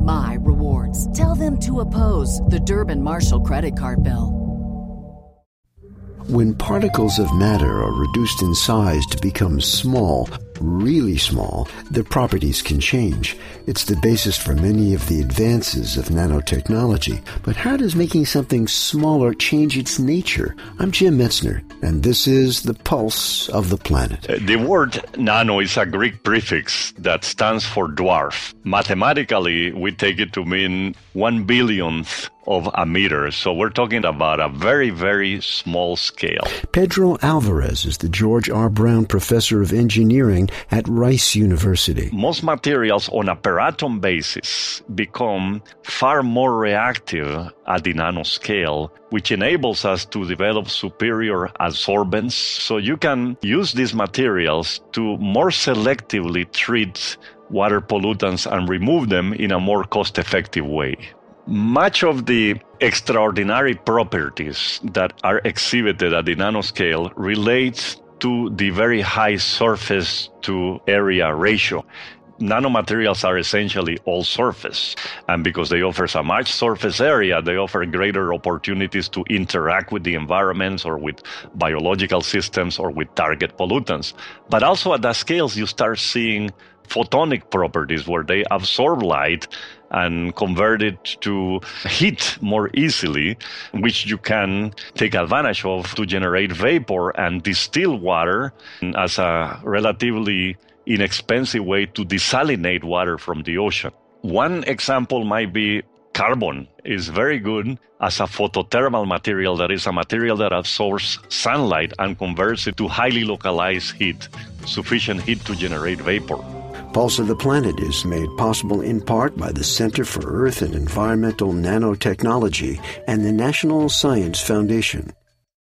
my rewards. Tell them to oppose the Durbin Marshall credit card bill. When particles of matter are reduced in size to become small, really small, their properties can change. It's the basis for many of the advances of nanotechnology. But how does making something smaller change its nature? I'm Jim Metzner, and this is the pulse of the planet. Uh, the word nano is a Greek prefix that stands for dwarf. Mathematically, we take it to mean one billionth of a meter. So we're talking about a very, very small scale. Pedro Alvarez is the George R. Brown Professor of Engineering at Rice University. Most materials on a per atom basis become far more reactive at the nanoscale, which enables us to develop superior adsorbents. So you can use these materials to more selectively treat water pollutants and remove them in a more cost effective way. Much of the extraordinary properties that are exhibited at the nanoscale relates to the very high surface to area ratio nanomaterials are essentially all surface. And because they offer so much surface area, they offer greater opportunities to interact with the environments or with biological systems or with target pollutants. But also at the scales, you start seeing photonic properties where they absorb light and convert it to heat more easily, which you can take advantage of to generate vapor and distill water as a relatively inexpensive way to desalinate water from the ocean. One example might be carbon is very good as a photothermal material that is a material that absorbs sunlight and converts it to highly localized heat, sufficient heat to generate vapor. Pulse of the Planet is made possible in part by the Center for Earth and Environmental Nanotechnology and the National Science Foundation.